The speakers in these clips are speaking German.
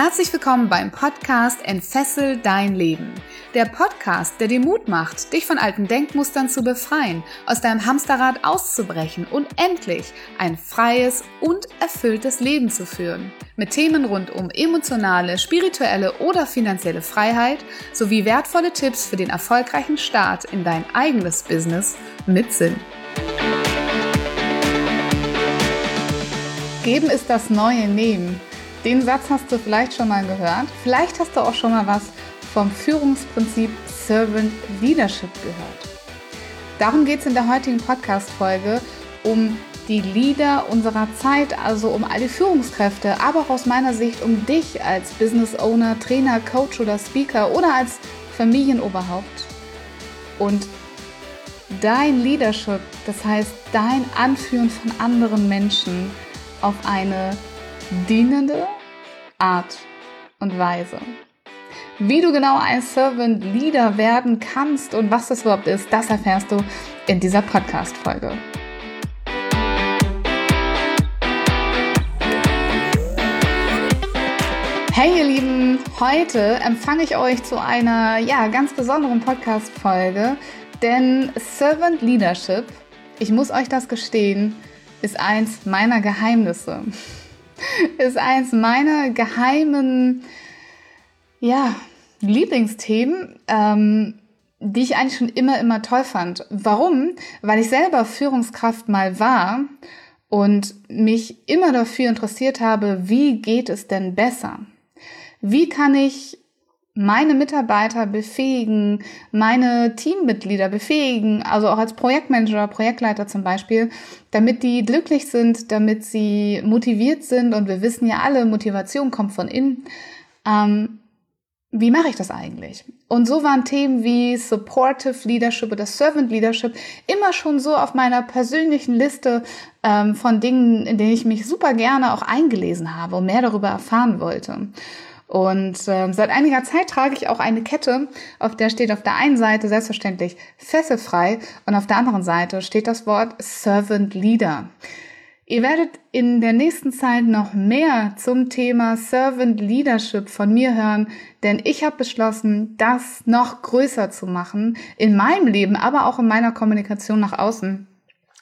Herzlich willkommen beim Podcast Entfessel dein Leben. Der Podcast, der dir Mut macht, dich von alten Denkmustern zu befreien, aus deinem Hamsterrad auszubrechen und endlich ein freies und erfülltes Leben zu führen. Mit Themen rund um emotionale, spirituelle oder finanzielle Freiheit sowie wertvolle Tipps für den erfolgreichen Start in dein eigenes Business mit Sinn. Geben ist das neue Nehmen. Den Satz hast du vielleicht schon mal gehört. Vielleicht hast du auch schon mal was vom Führungsprinzip Servant Leadership gehört. Darum geht es in der heutigen Podcast-Folge um die Leader unserer Zeit, also um all die Führungskräfte, aber auch aus meiner Sicht um dich als Business Owner, Trainer, Coach oder Speaker oder als Familienoberhaupt. Und dein Leadership, das heißt dein Anführen von anderen Menschen auf eine dienende Art und Weise. Wie du genau ein Servant Leader werden kannst und was das überhaupt ist, das erfährst du in dieser Podcast-Folge. Hey ihr Lieben, heute empfange ich euch zu einer ja, ganz besonderen Podcast-Folge, denn Servant Leadership, ich muss euch das gestehen, ist eins meiner Geheimnisse ist eins meiner geheimen, ja, Lieblingsthemen, ähm, die ich eigentlich schon immer, immer toll fand. Warum? Weil ich selber Führungskraft mal war und mich immer dafür interessiert habe, wie geht es denn besser? Wie kann ich meine Mitarbeiter befähigen, meine Teammitglieder befähigen, also auch als Projektmanager, Projektleiter zum Beispiel, damit die glücklich sind, damit sie motiviert sind und wir wissen ja alle, Motivation kommt von innen. Ähm, wie mache ich das eigentlich? Und so waren Themen wie Supportive Leadership oder Servant Leadership immer schon so auf meiner persönlichen Liste ähm, von Dingen, in denen ich mich super gerne auch eingelesen habe und mehr darüber erfahren wollte. Und äh, seit einiger Zeit trage ich auch eine Kette, auf der steht auf der einen Seite selbstverständlich fesselfrei und auf der anderen Seite steht das Wort Servant Leader. Ihr werdet in der nächsten Zeit noch mehr zum Thema Servant Leadership von mir hören, denn ich habe beschlossen, das noch größer zu machen in meinem Leben, aber auch in meiner Kommunikation nach außen.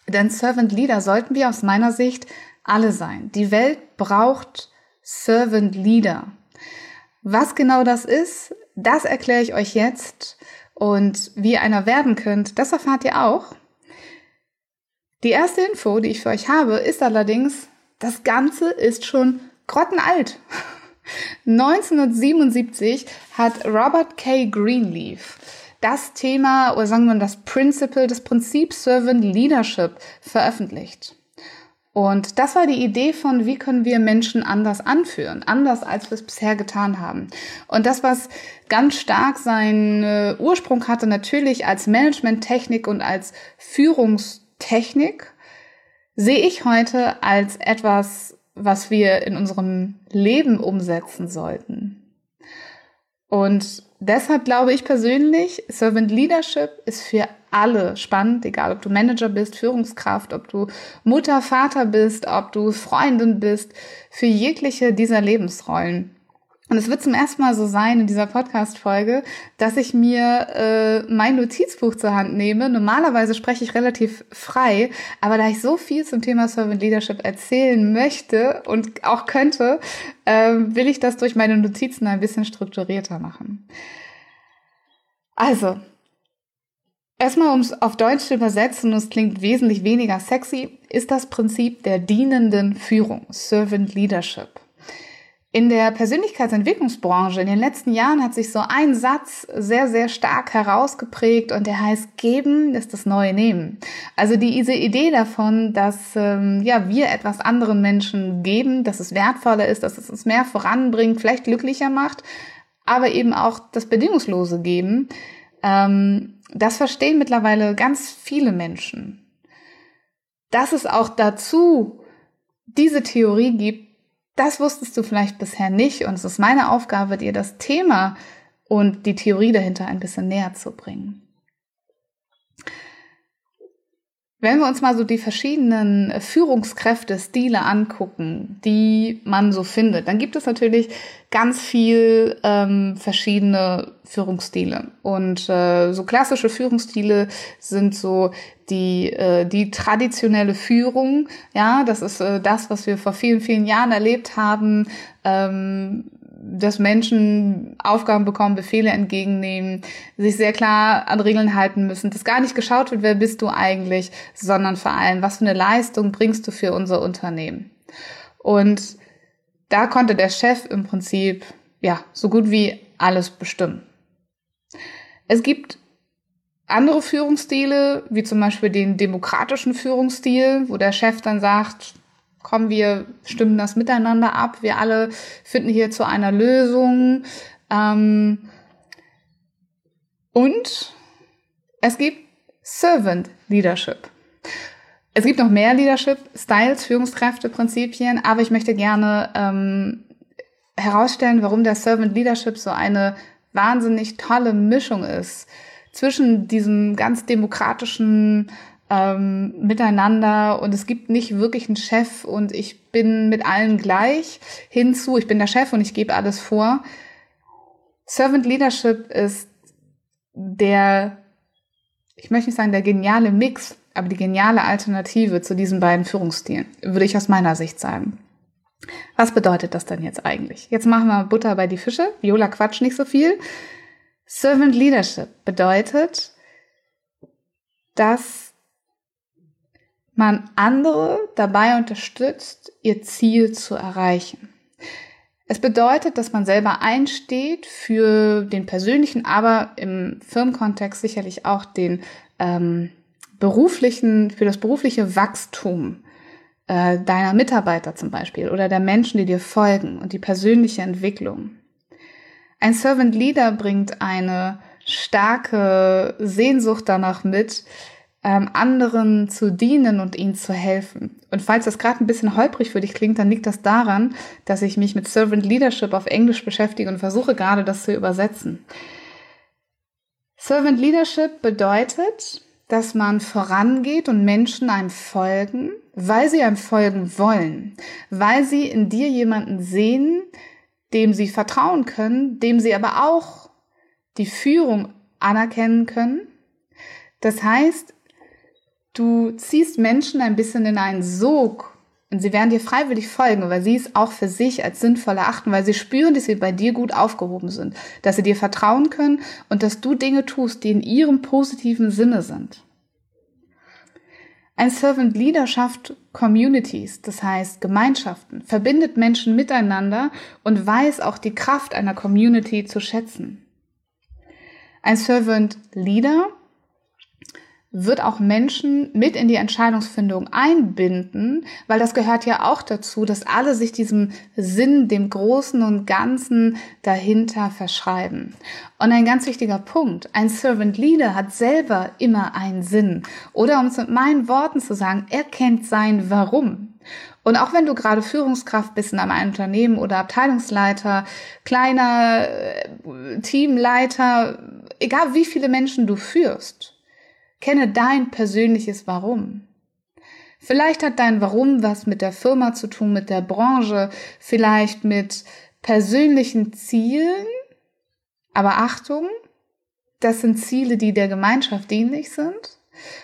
Denn Servant Leader sollten wir aus meiner Sicht alle sein. Die Welt braucht Servant Leader. Was genau das ist, das erkläre ich euch jetzt. Und wie ihr einer werden könnt, das erfahrt ihr auch. Die erste Info, die ich für euch habe, ist allerdings, das Ganze ist schon grottenalt. 1977 hat Robert K. Greenleaf das Thema oder sagen wir das Principle, das Prinzip Servant Leadership veröffentlicht. Und das war die Idee von, wie können wir Menschen anders anführen, anders als wir es bisher getan haben. Und das, was ganz stark seinen Ursprung hatte, natürlich als Managementtechnik und als Führungstechnik, sehe ich heute als etwas, was wir in unserem Leben umsetzen sollten. Und deshalb glaube ich persönlich, Servant Leadership ist für alle spannend, egal ob du Manager bist, Führungskraft, ob du Mutter, Vater bist, ob du Freundin bist, für jegliche dieser Lebensrollen. Und es wird zum ersten Mal so sein in dieser Podcast-Folge, dass ich mir äh, mein Notizbuch zur Hand nehme. Normalerweise spreche ich relativ frei, aber da ich so viel zum Thema Servant Leadership erzählen möchte und auch könnte, äh, will ich das durch meine Notizen ein bisschen strukturierter machen. Also, Erstmal, um es auf Deutsch zu übersetzen, und es klingt wesentlich weniger sexy, ist das Prinzip der dienenden Führung, Servant Leadership. In der Persönlichkeitsentwicklungsbranche in den letzten Jahren hat sich so ein Satz sehr, sehr stark herausgeprägt und der heißt, geben ist das neue Nehmen. Also diese Idee davon, dass ähm, ja, wir etwas anderen Menschen geben, dass es wertvoller ist, dass es uns mehr voranbringt, vielleicht glücklicher macht, aber eben auch das bedingungslose Geben, ähm, das verstehen mittlerweile ganz viele Menschen. Dass es auch dazu diese Theorie gibt, das wusstest du vielleicht bisher nicht und es ist meine Aufgabe, dir das Thema und die Theorie dahinter ein bisschen näher zu bringen. Wenn wir uns mal so die verschiedenen Führungskräfte-Stile angucken, die man so findet, dann gibt es natürlich ganz viel ähm, verschiedene Führungsstile. Und äh, so klassische Führungsstile sind so die, äh, die traditionelle Führung. Ja, das ist äh, das, was wir vor vielen, vielen Jahren erlebt haben. Ähm, dass Menschen Aufgaben bekommen, Befehle entgegennehmen, sich sehr klar an Regeln halten müssen, dass gar nicht geschaut wird, wer bist du eigentlich, sondern vor allem, was für eine Leistung bringst du für unser Unternehmen. Und da konnte der Chef im Prinzip, ja, so gut wie alles bestimmen. Es gibt andere Führungsstile, wie zum Beispiel den demokratischen Führungsstil, wo der Chef dann sagt, komm, wir stimmen das miteinander ab, wir alle finden hier zu einer Lösung. Ähm und es gibt Servant Leadership. Es gibt noch mehr Leadership Styles, Führungskräfte, Prinzipien, aber ich möchte gerne ähm, herausstellen, warum der Servant Leadership so eine wahnsinnig tolle Mischung ist zwischen diesem ganz demokratischen ähm, miteinander und es gibt nicht wirklich einen Chef und ich bin mit allen gleich hinzu, ich bin der Chef und ich gebe alles vor. Servant Leadership ist der, ich möchte nicht sagen der geniale Mix, aber die geniale Alternative zu diesen beiden Führungsstilen, würde ich aus meiner Sicht sagen. Was bedeutet das denn jetzt eigentlich? Jetzt machen wir Butter bei die Fische. Viola quatscht nicht so viel. Servant Leadership bedeutet, dass man andere dabei unterstützt, ihr Ziel zu erreichen. Es bedeutet, dass man selber einsteht für den persönlichen, aber im Firmenkontext sicherlich auch den ähm, beruflichen, für das berufliche Wachstum äh, deiner Mitarbeiter zum Beispiel oder der Menschen, die dir folgen und die persönliche Entwicklung. Ein Servant Leader bringt eine starke Sehnsucht danach mit, ähm, anderen zu dienen und ihnen zu helfen. Und falls das gerade ein bisschen holprig für dich klingt, dann liegt das daran, dass ich mich mit Servant Leadership auf Englisch beschäftige und versuche gerade das zu übersetzen. Servant Leadership bedeutet, dass man vorangeht und Menschen einem folgen, weil sie einem folgen wollen, weil sie in dir jemanden sehen, dem sie vertrauen können, dem sie aber auch die Führung anerkennen können. Das heißt, Du ziehst Menschen ein bisschen in einen Sog und sie werden dir freiwillig folgen, weil sie es auch für sich als sinnvoll erachten, weil sie spüren, dass sie bei dir gut aufgehoben sind, dass sie dir vertrauen können und dass du Dinge tust, die in ihrem positiven Sinne sind. Ein Servant Leader schafft Communities, das heißt Gemeinschaften, verbindet Menschen miteinander und weiß auch die Kraft einer Community zu schätzen. Ein Servant Leader wird auch Menschen mit in die Entscheidungsfindung einbinden, weil das gehört ja auch dazu, dass alle sich diesem Sinn, dem Großen und Ganzen dahinter verschreiben. Und ein ganz wichtiger Punkt, ein Servant Leader hat selber immer einen Sinn. Oder um es mit meinen Worten zu sagen, er kennt sein Warum. Und auch wenn du gerade Führungskraft bist in einem Unternehmen oder Abteilungsleiter, kleiner äh, Teamleiter, egal wie viele Menschen du führst, Kenne dein persönliches Warum. Vielleicht hat dein Warum was mit der Firma zu tun, mit der Branche, vielleicht mit persönlichen Zielen. Aber Achtung, das sind Ziele, die der Gemeinschaft dienlich sind.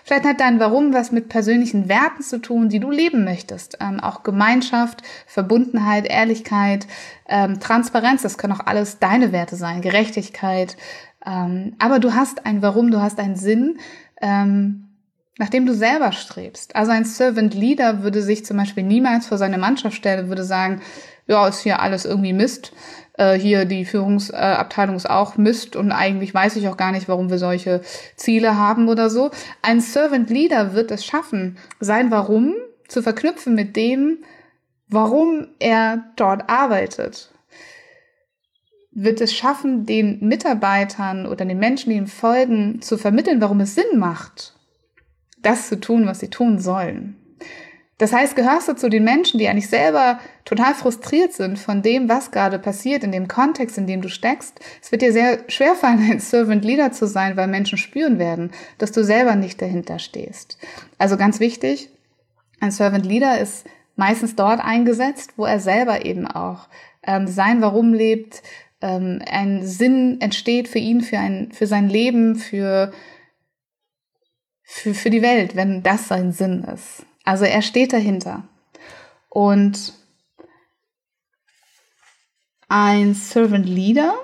Vielleicht hat dein Warum was mit persönlichen Werten zu tun, die du leben möchtest. Ähm, auch Gemeinschaft, Verbundenheit, Ehrlichkeit, ähm, Transparenz, das können auch alles deine Werte sein, Gerechtigkeit. Ähm, aber du hast ein Warum, du hast einen Sinn, ähm, nachdem du selber strebst. Also ein Servant Leader würde sich zum Beispiel niemals vor seine Mannschaft stellen, würde sagen, ja, ist hier alles irgendwie Mist. Äh, hier die Führungsabteilung ist auch Mist und eigentlich weiß ich auch gar nicht, warum wir solche Ziele haben oder so. Ein Servant Leader wird es schaffen, sein Warum zu verknüpfen mit dem, warum er dort arbeitet wird es schaffen, den Mitarbeitern oder den Menschen, die ihm folgen, zu vermitteln, warum es Sinn macht, das zu tun, was sie tun sollen. Das heißt, gehörst du zu den Menschen, die eigentlich selber total frustriert sind von dem, was gerade passiert, in dem Kontext, in dem du steckst. Es wird dir sehr schwer fallen, ein Servant Leader zu sein, weil Menschen spüren werden, dass du selber nicht dahinter stehst. Also ganz wichtig, ein Servant Leader ist meistens dort eingesetzt, wo er selber eben auch ähm, sein Warum lebt, ähm, ein Sinn entsteht für ihn, für, ein, für sein Leben, für, für, für die Welt, wenn das sein Sinn ist. Also er steht dahinter. Und ein Servant Leader,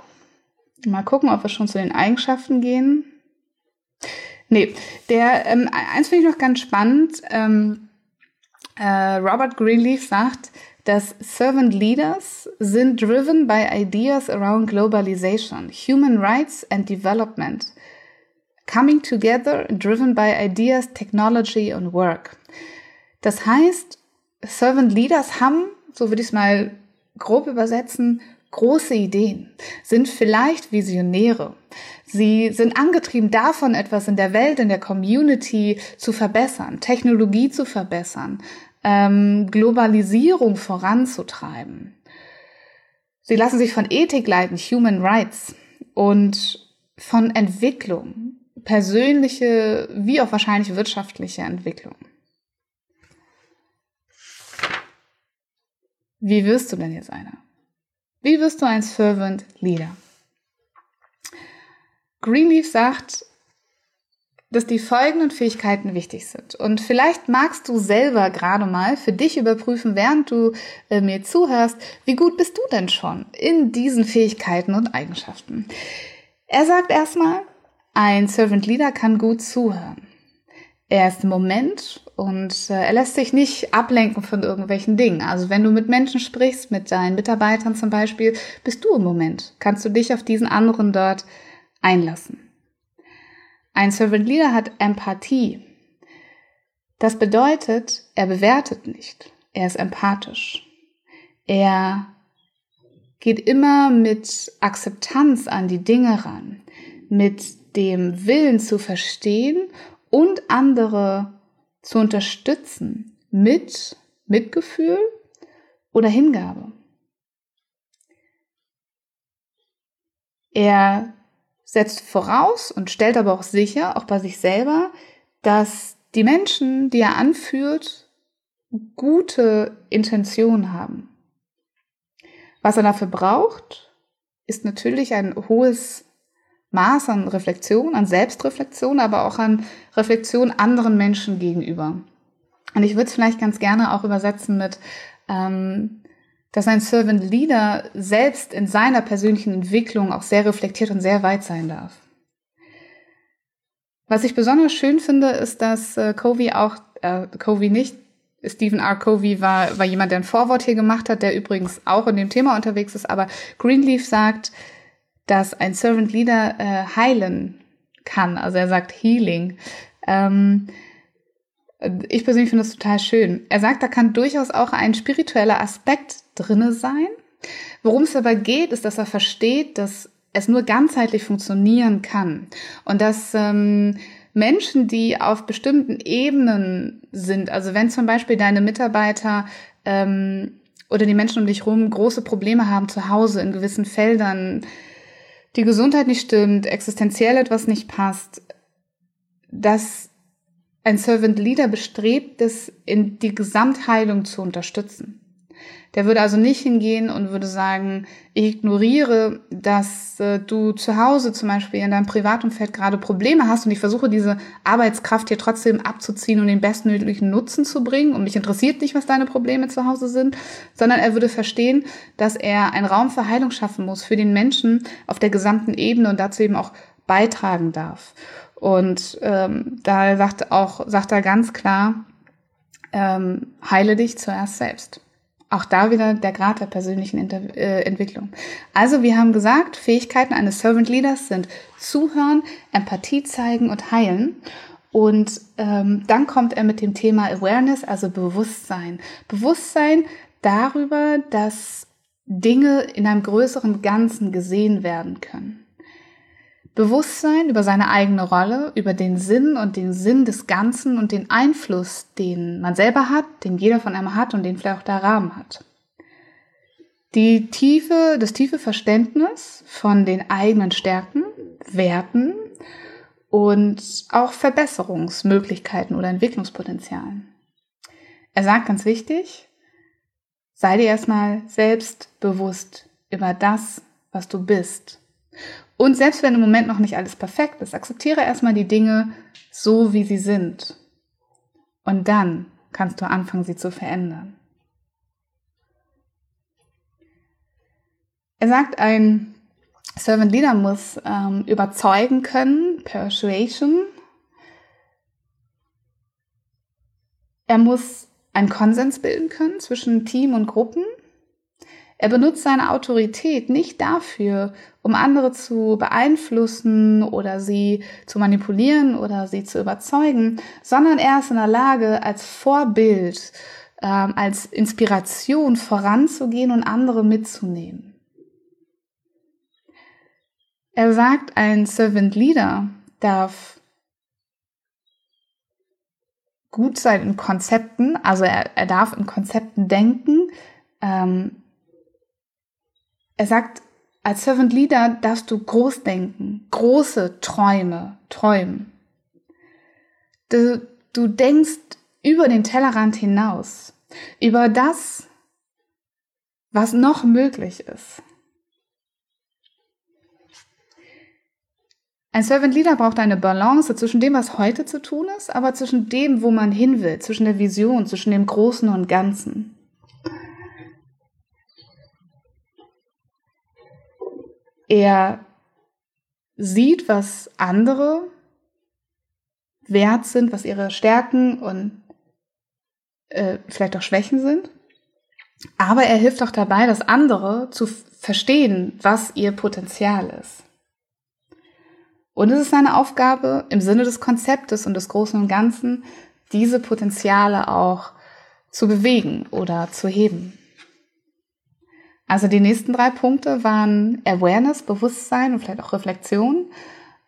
mal gucken, ob wir schon zu den Eigenschaften gehen. Nee, der, ähm, eins finde ich noch ganz spannend. Ähm, äh, Robert Greenleaf sagt, dass Servant Leaders sind driven by ideas around globalization, human rights and development. Coming together, driven by ideas, technology and work. Das heißt, Servant Leaders haben, so würde ich es mal grob übersetzen, große Ideen, sind vielleicht Visionäre. Sie sind angetrieben davon, etwas in der Welt, in der Community zu verbessern, Technologie zu verbessern, ähm, Globalisierung voranzutreiben. Sie lassen sich von Ethik leiten, Human Rights und von Entwicklung, persönliche wie auch wahrscheinlich wirtschaftliche Entwicklung. Wie wirst du denn jetzt einer? Wie wirst du ein Servant Leader? Greenleaf sagt, dass die folgenden Fähigkeiten wichtig sind. Und vielleicht magst du selber gerade mal für dich überprüfen, während du äh, mir zuhörst, wie gut bist du denn schon in diesen Fähigkeiten und Eigenschaften. Er sagt erstmal, ein Servant Leader kann gut zuhören. Er ist im Moment und äh, er lässt sich nicht ablenken von irgendwelchen Dingen. Also wenn du mit Menschen sprichst, mit deinen Mitarbeitern zum Beispiel, bist du im Moment. Kannst du dich auf diesen anderen dort einlassen. Ein Servant Leader hat Empathie. Das bedeutet, er bewertet nicht. Er ist empathisch. Er geht immer mit Akzeptanz an die Dinge ran, mit dem Willen zu verstehen und andere zu unterstützen mit Mitgefühl oder Hingabe. Er setzt voraus und stellt aber auch sicher, auch bei sich selber, dass die Menschen, die er anführt, gute Intentionen haben. Was er dafür braucht, ist natürlich ein hohes Maß an Reflexion, an Selbstreflexion, aber auch an Reflexion anderen Menschen gegenüber. Und ich würde es vielleicht ganz gerne auch übersetzen mit, ähm, dass ein Servant Leader selbst in seiner persönlichen Entwicklung auch sehr reflektiert und sehr weit sein darf. Was ich besonders schön finde, ist, dass äh, Covey auch, äh, Covey nicht, Stephen R. Covey war, war jemand, der ein Vorwort hier gemacht hat, der übrigens auch in dem Thema unterwegs ist, aber Greenleaf sagt, dass ein Servant Leader äh, heilen kann. Also er sagt Healing. Ähm, ich persönlich finde das total schön. Er sagt, da kann durchaus auch ein spiritueller Aspekt drinne sein. Worum es aber geht, ist, dass er versteht, dass es nur ganzheitlich funktionieren kann und dass ähm, Menschen, die auf bestimmten Ebenen sind, also wenn zum Beispiel deine Mitarbeiter ähm, oder die Menschen um dich herum große Probleme haben zu Hause in gewissen Feldern, die Gesundheit nicht stimmt, existenziell etwas nicht passt, dass ein Servant Leader bestrebt ist, in die Gesamtheilung zu unterstützen. Der würde also nicht hingehen und würde sagen, ich ignoriere, dass äh, du zu Hause zum Beispiel in deinem Privatumfeld gerade Probleme hast und ich versuche diese Arbeitskraft hier trotzdem abzuziehen und den bestmöglichen Nutzen zu bringen und mich interessiert nicht, was deine Probleme zu Hause sind, sondern er würde verstehen, dass er einen Raum für Heilung schaffen muss für den Menschen auf der gesamten Ebene und dazu eben auch beitragen darf. Und ähm, da sagt auch sagt er ganz klar, ähm, heile dich zuerst selbst. Auch da wieder der Grad der persönlichen Inter äh, Entwicklung. Also wir haben gesagt, Fähigkeiten eines Servant Leaders sind zuhören, Empathie zeigen und heilen. Und ähm, dann kommt er mit dem Thema Awareness, also Bewusstsein. Bewusstsein darüber, dass Dinge in einem größeren Ganzen gesehen werden können. Bewusstsein über seine eigene Rolle, über den Sinn und den Sinn des Ganzen und den Einfluss, den man selber hat, den jeder von einem hat und den vielleicht auch der Rahmen hat. Die tiefe, das tiefe Verständnis von den eigenen Stärken, Werten und auch Verbesserungsmöglichkeiten oder Entwicklungspotenzialen. Er sagt ganz wichtig, sei dir erstmal selbst bewusst über das, was du bist und selbst wenn im Moment noch nicht alles perfekt ist, akzeptiere erstmal die Dinge so, wie sie sind. Und dann kannst du anfangen, sie zu verändern. Er sagt, ein Servant Leader muss ähm, überzeugen können, Persuasion. Er muss einen Konsens bilden können zwischen Team und Gruppen. Er benutzt seine Autorität nicht dafür, um andere zu beeinflussen oder sie zu manipulieren oder sie zu überzeugen, sondern er ist in der Lage, als Vorbild, ähm, als Inspiration voranzugehen und andere mitzunehmen. Er sagt, ein Servant Leader darf gut sein in Konzepten, also er, er darf in Konzepten denken, ähm, er sagt, als Servant Leader darfst du groß denken, große Träume träumen. Du, du denkst über den Tellerrand hinaus, über das, was noch möglich ist. Ein Servant Leader braucht eine Balance zwischen dem, was heute zu tun ist, aber zwischen dem, wo man hin will, zwischen der Vision, zwischen dem Großen und Ganzen. Er sieht, was andere wert sind, was ihre Stärken und äh, vielleicht auch Schwächen sind. Aber er hilft auch dabei, das andere zu verstehen, was ihr Potenzial ist. Und es ist seine Aufgabe, im Sinne des Konzeptes und des Großen und Ganzen, diese Potenziale auch zu bewegen oder zu heben. Also die nächsten drei Punkte waren Awareness, Bewusstsein und vielleicht auch Reflexion,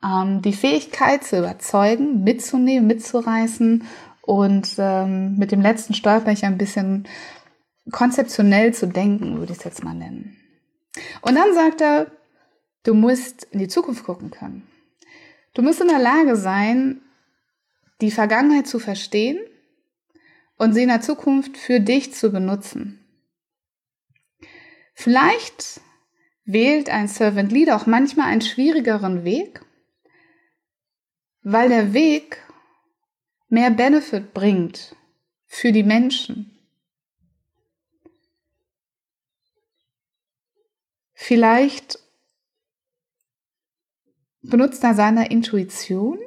ähm, die Fähigkeit zu überzeugen, mitzunehmen, mitzureißen und ähm, mit dem letzten stolper ich ein bisschen konzeptionell zu denken, würde ich es jetzt mal nennen. Und dann sagt er, du musst in die Zukunft gucken können. Du musst in der Lage sein, die Vergangenheit zu verstehen und sie in der Zukunft für dich zu benutzen. Vielleicht wählt ein Servant Leader auch manchmal einen schwierigeren Weg, weil der Weg mehr Benefit bringt für die Menschen. Vielleicht benutzt er seine Intuition,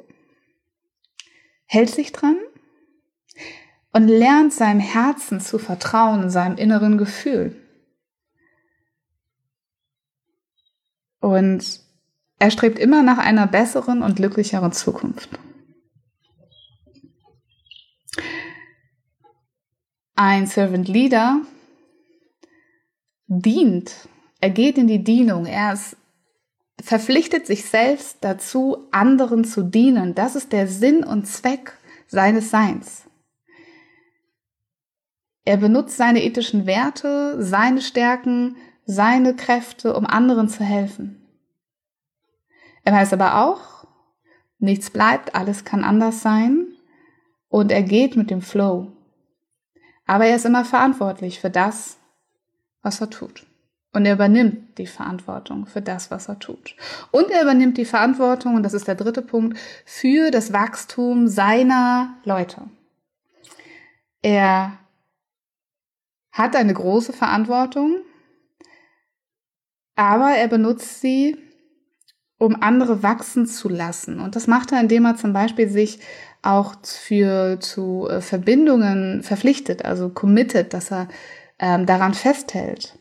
hält sich dran und lernt seinem Herzen zu vertrauen, seinem inneren Gefühl. Und er strebt immer nach einer besseren und glücklicheren Zukunft. Ein Servant Leader dient, er geht in die Dienung, er ist, verpflichtet sich selbst dazu, anderen zu dienen. Das ist der Sinn und Zweck seines Seins. Er benutzt seine ethischen Werte, seine Stärken, seine Kräfte, um anderen zu helfen. Er weiß aber auch, nichts bleibt, alles kann anders sein und er geht mit dem Flow. Aber er ist immer verantwortlich für das, was er tut. Und er übernimmt die Verantwortung für das, was er tut. Und er übernimmt die Verantwortung, und das ist der dritte Punkt, für das Wachstum seiner Leute. Er hat eine große Verantwortung aber er benutzt sie, um andere wachsen zu lassen. Und das macht er, indem er zum Beispiel sich auch für zu äh, Verbindungen verpflichtet, also committed, dass er ähm, daran festhält,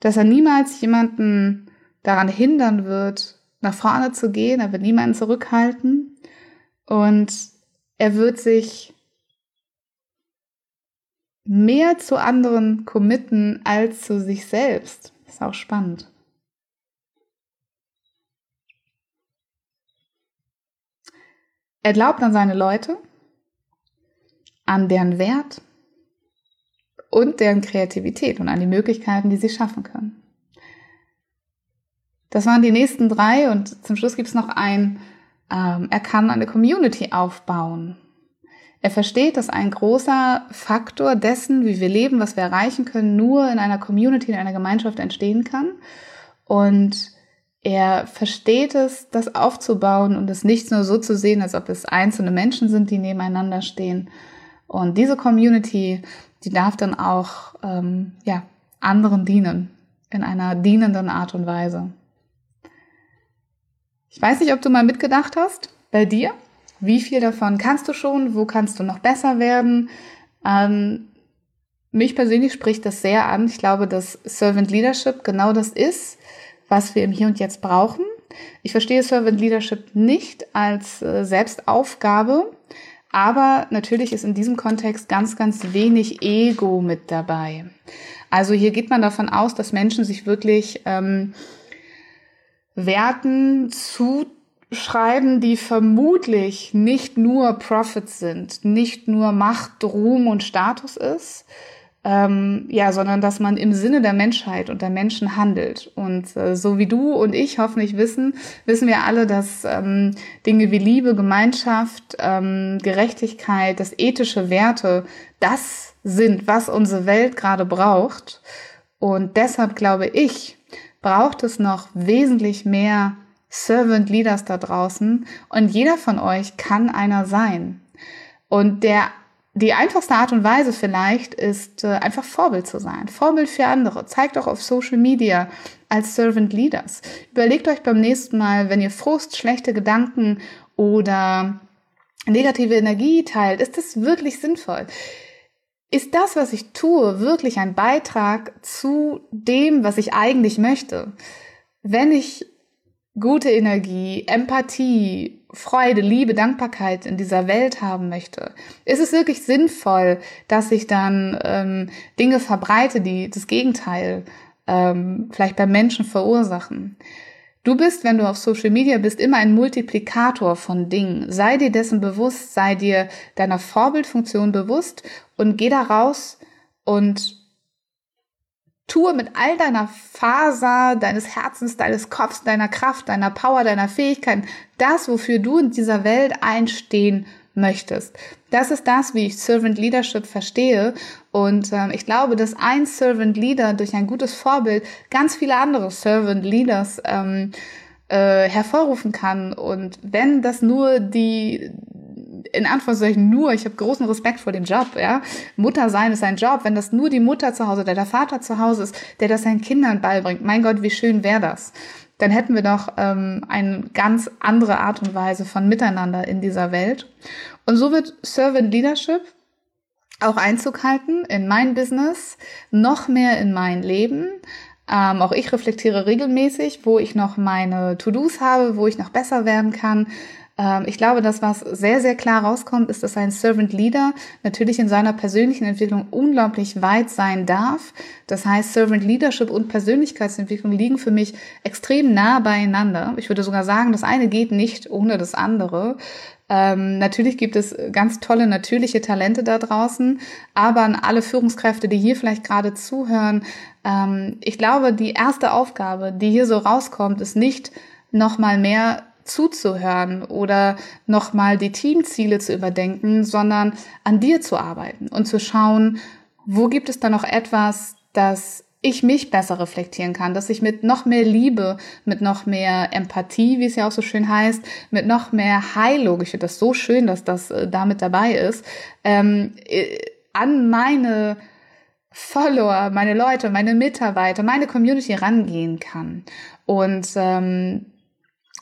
dass er niemals jemanden daran hindern wird, nach vorne zu gehen, er wird niemanden zurückhalten und er wird sich mehr zu anderen committen als zu sich selbst. Ist auch spannend. Er glaubt an seine Leute, an deren Wert und deren Kreativität und an die Möglichkeiten, die sie schaffen können. Das waren die nächsten drei und zum Schluss gibt es noch ein, ähm, er kann eine Community aufbauen. Er versteht, dass ein großer Faktor dessen, wie wir leben, was wir erreichen können, nur in einer Community, in einer Gemeinschaft entstehen kann. Und er versteht es, das aufzubauen und es nicht nur so zu sehen, als ob es einzelne Menschen sind, die nebeneinander stehen. Und diese Community, die darf dann auch ähm, ja, anderen dienen, in einer dienenden Art und Weise. Ich weiß nicht, ob du mal mitgedacht hast bei dir. Wie viel davon kannst du schon? Wo kannst du noch besser werden? Ähm, mich persönlich spricht das sehr an. Ich glaube, dass Servant Leadership genau das ist, was wir im Hier und Jetzt brauchen. Ich verstehe Servant Leadership nicht als äh, Selbstaufgabe, aber natürlich ist in diesem Kontext ganz, ganz wenig Ego mit dabei. Also hier geht man davon aus, dass Menschen sich wirklich ähm, Werten zuschreiben, die vermutlich nicht nur Profits sind, nicht nur Macht, Ruhm und Status ist, ähm, ja, sondern dass man im Sinne der Menschheit und der Menschen handelt. Und äh, so wie du und ich hoffentlich wissen, wissen wir alle, dass ähm, Dinge wie Liebe, Gemeinschaft, ähm, Gerechtigkeit, dass ethische Werte das sind, was unsere Welt gerade braucht. Und deshalb glaube ich, braucht es noch wesentlich mehr Servant Leaders da draußen und jeder von euch kann einer sein. Und der die einfachste Art und Weise vielleicht ist äh, einfach Vorbild zu sein. Vorbild für andere. Zeigt auch auf Social Media als Servant Leaders. Überlegt euch beim nächsten Mal, wenn ihr Frust, schlechte Gedanken oder negative Energie teilt, ist das wirklich sinnvoll? Ist das, was ich tue, wirklich ein Beitrag zu dem, was ich eigentlich möchte? Wenn ich gute Energie, Empathie, Freude, Liebe, Dankbarkeit in dieser Welt haben möchte, ist es wirklich sinnvoll, dass ich dann ähm, Dinge verbreite, die das Gegenteil ähm, vielleicht bei Menschen verursachen. Du bist, wenn du auf Social Media bist, immer ein Multiplikator von Dingen. Sei dir dessen bewusst, sei dir deiner Vorbildfunktion bewusst und geh da raus und Tue mit all deiner Faser, deines Herzens, deines Kopfs, deiner Kraft, deiner Power, deiner Fähigkeiten, das, wofür du in dieser Welt einstehen möchtest. Das ist das, wie ich Servant Leadership verstehe. Und ähm, ich glaube, dass ein Servant Leader durch ein gutes Vorbild ganz viele andere Servant Leaders ähm, äh, hervorrufen kann. Und wenn das nur die in Anführungszeichen nur, ich habe großen Respekt vor dem Job, ja. Mutter sein ist ein Job. Wenn das nur die Mutter zu Hause oder der Vater zu Hause ist, der das seinen Kindern beibringt, mein Gott, wie schön wäre das. Dann hätten wir doch ähm, eine ganz andere Art und Weise von Miteinander in dieser Welt. Und so wird Servant Leadership auch Einzug halten in mein Business, noch mehr in mein Leben. Ähm, auch ich reflektiere regelmäßig, wo ich noch meine To-Dos habe, wo ich noch besser werden kann, ich glaube, das, was sehr, sehr klar rauskommt, ist, dass ein Servant Leader natürlich in seiner persönlichen Entwicklung unglaublich weit sein darf. Das heißt, Servant Leadership und Persönlichkeitsentwicklung liegen für mich extrem nah beieinander. Ich würde sogar sagen, das eine geht nicht ohne das andere. Ähm, natürlich gibt es ganz tolle natürliche Talente da draußen, aber an alle Führungskräfte, die hier vielleicht gerade zuhören, ähm, ich glaube, die erste Aufgabe, die hier so rauskommt, ist nicht nochmal mehr zuzuhören oder nochmal die Teamziele zu überdenken, sondern an dir zu arbeiten und zu schauen, wo gibt es da noch etwas, das ich mich besser reflektieren kann, dass ich mit noch mehr Liebe, mit noch mehr Empathie, wie es ja auch so schön heißt, mit noch mehr Heilung, ich finde das so schön, dass das äh, damit dabei ist, ähm, äh, an meine Follower, meine Leute, meine Mitarbeiter, meine Community rangehen kann. Und ähm,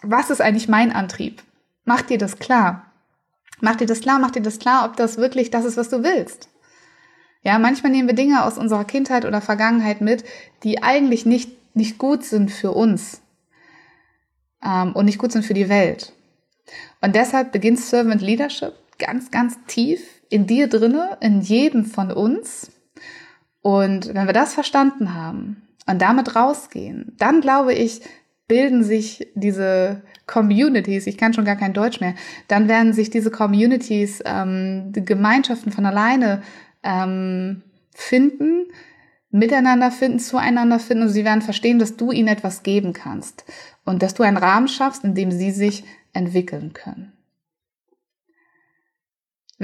was ist eigentlich mein Antrieb? Mach dir das klar. Mach dir das klar, mach dir das klar, ob das wirklich das ist, was du willst. Ja, manchmal nehmen wir Dinge aus unserer Kindheit oder Vergangenheit mit, die eigentlich nicht, nicht gut sind für uns ähm, und nicht gut sind für die Welt. Und deshalb beginnt Servant Leadership ganz, ganz tief in dir drinne, in jedem von uns. Und wenn wir das verstanden haben und damit rausgehen, dann glaube ich, bilden sich diese Communities, ich kann schon gar kein Deutsch mehr, dann werden sich diese Communities, ähm, Gemeinschaften von alleine ähm, finden, miteinander finden, zueinander finden und sie werden verstehen, dass du ihnen etwas geben kannst und dass du einen Rahmen schaffst, in dem sie sich entwickeln können.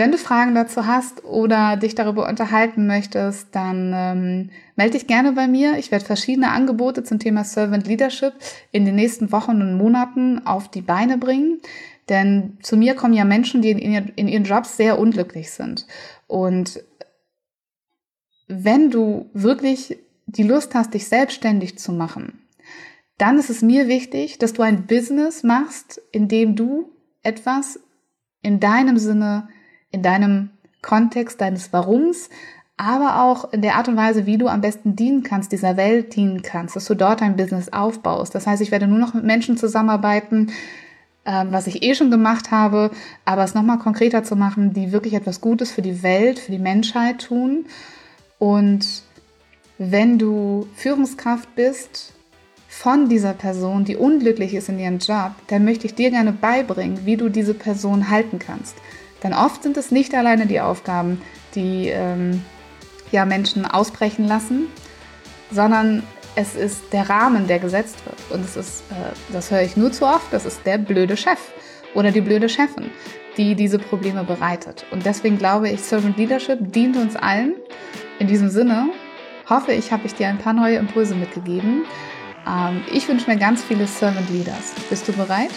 Wenn du Fragen dazu hast oder dich darüber unterhalten möchtest, dann ähm, melde dich gerne bei mir. Ich werde verschiedene Angebote zum Thema Servant Leadership in den nächsten Wochen und Monaten auf die Beine bringen. Denn zu mir kommen ja Menschen, die in, in ihren Jobs sehr unglücklich sind. Und wenn du wirklich die Lust hast, dich selbstständig zu machen, dann ist es mir wichtig, dass du ein Business machst, in dem du etwas in deinem Sinne in deinem Kontext deines Warums, aber auch in der Art und Weise, wie du am besten dienen kannst, dieser Welt dienen kannst, dass du dort ein Business aufbaust. Das heißt, ich werde nur noch mit Menschen zusammenarbeiten, ähm, was ich eh schon gemacht habe, aber es nochmal konkreter zu machen, die wirklich etwas Gutes für die Welt, für die Menschheit tun. Und wenn du Führungskraft bist von dieser Person, die unglücklich ist in ihrem Job, dann möchte ich dir gerne beibringen, wie du diese Person halten kannst. Denn oft sind es nicht alleine die Aufgaben, die ähm, ja, Menschen ausbrechen lassen, sondern es ist der Rahmen, der gesetzt wird. Und es ist, äh, das höre ich nur zu oft, das ist der blöde Chef oder die blöde Chefin, die diese Probleme bereitet. Und deswegen glaube ich, Servant Leadership dient uns allen. In diesem Sinne hoffe ich, habe ich dir ein paar neue Impulse mitgegeben. Ähm, ich wünsche mir ganz viele Servant Leaders. Bist du bereit?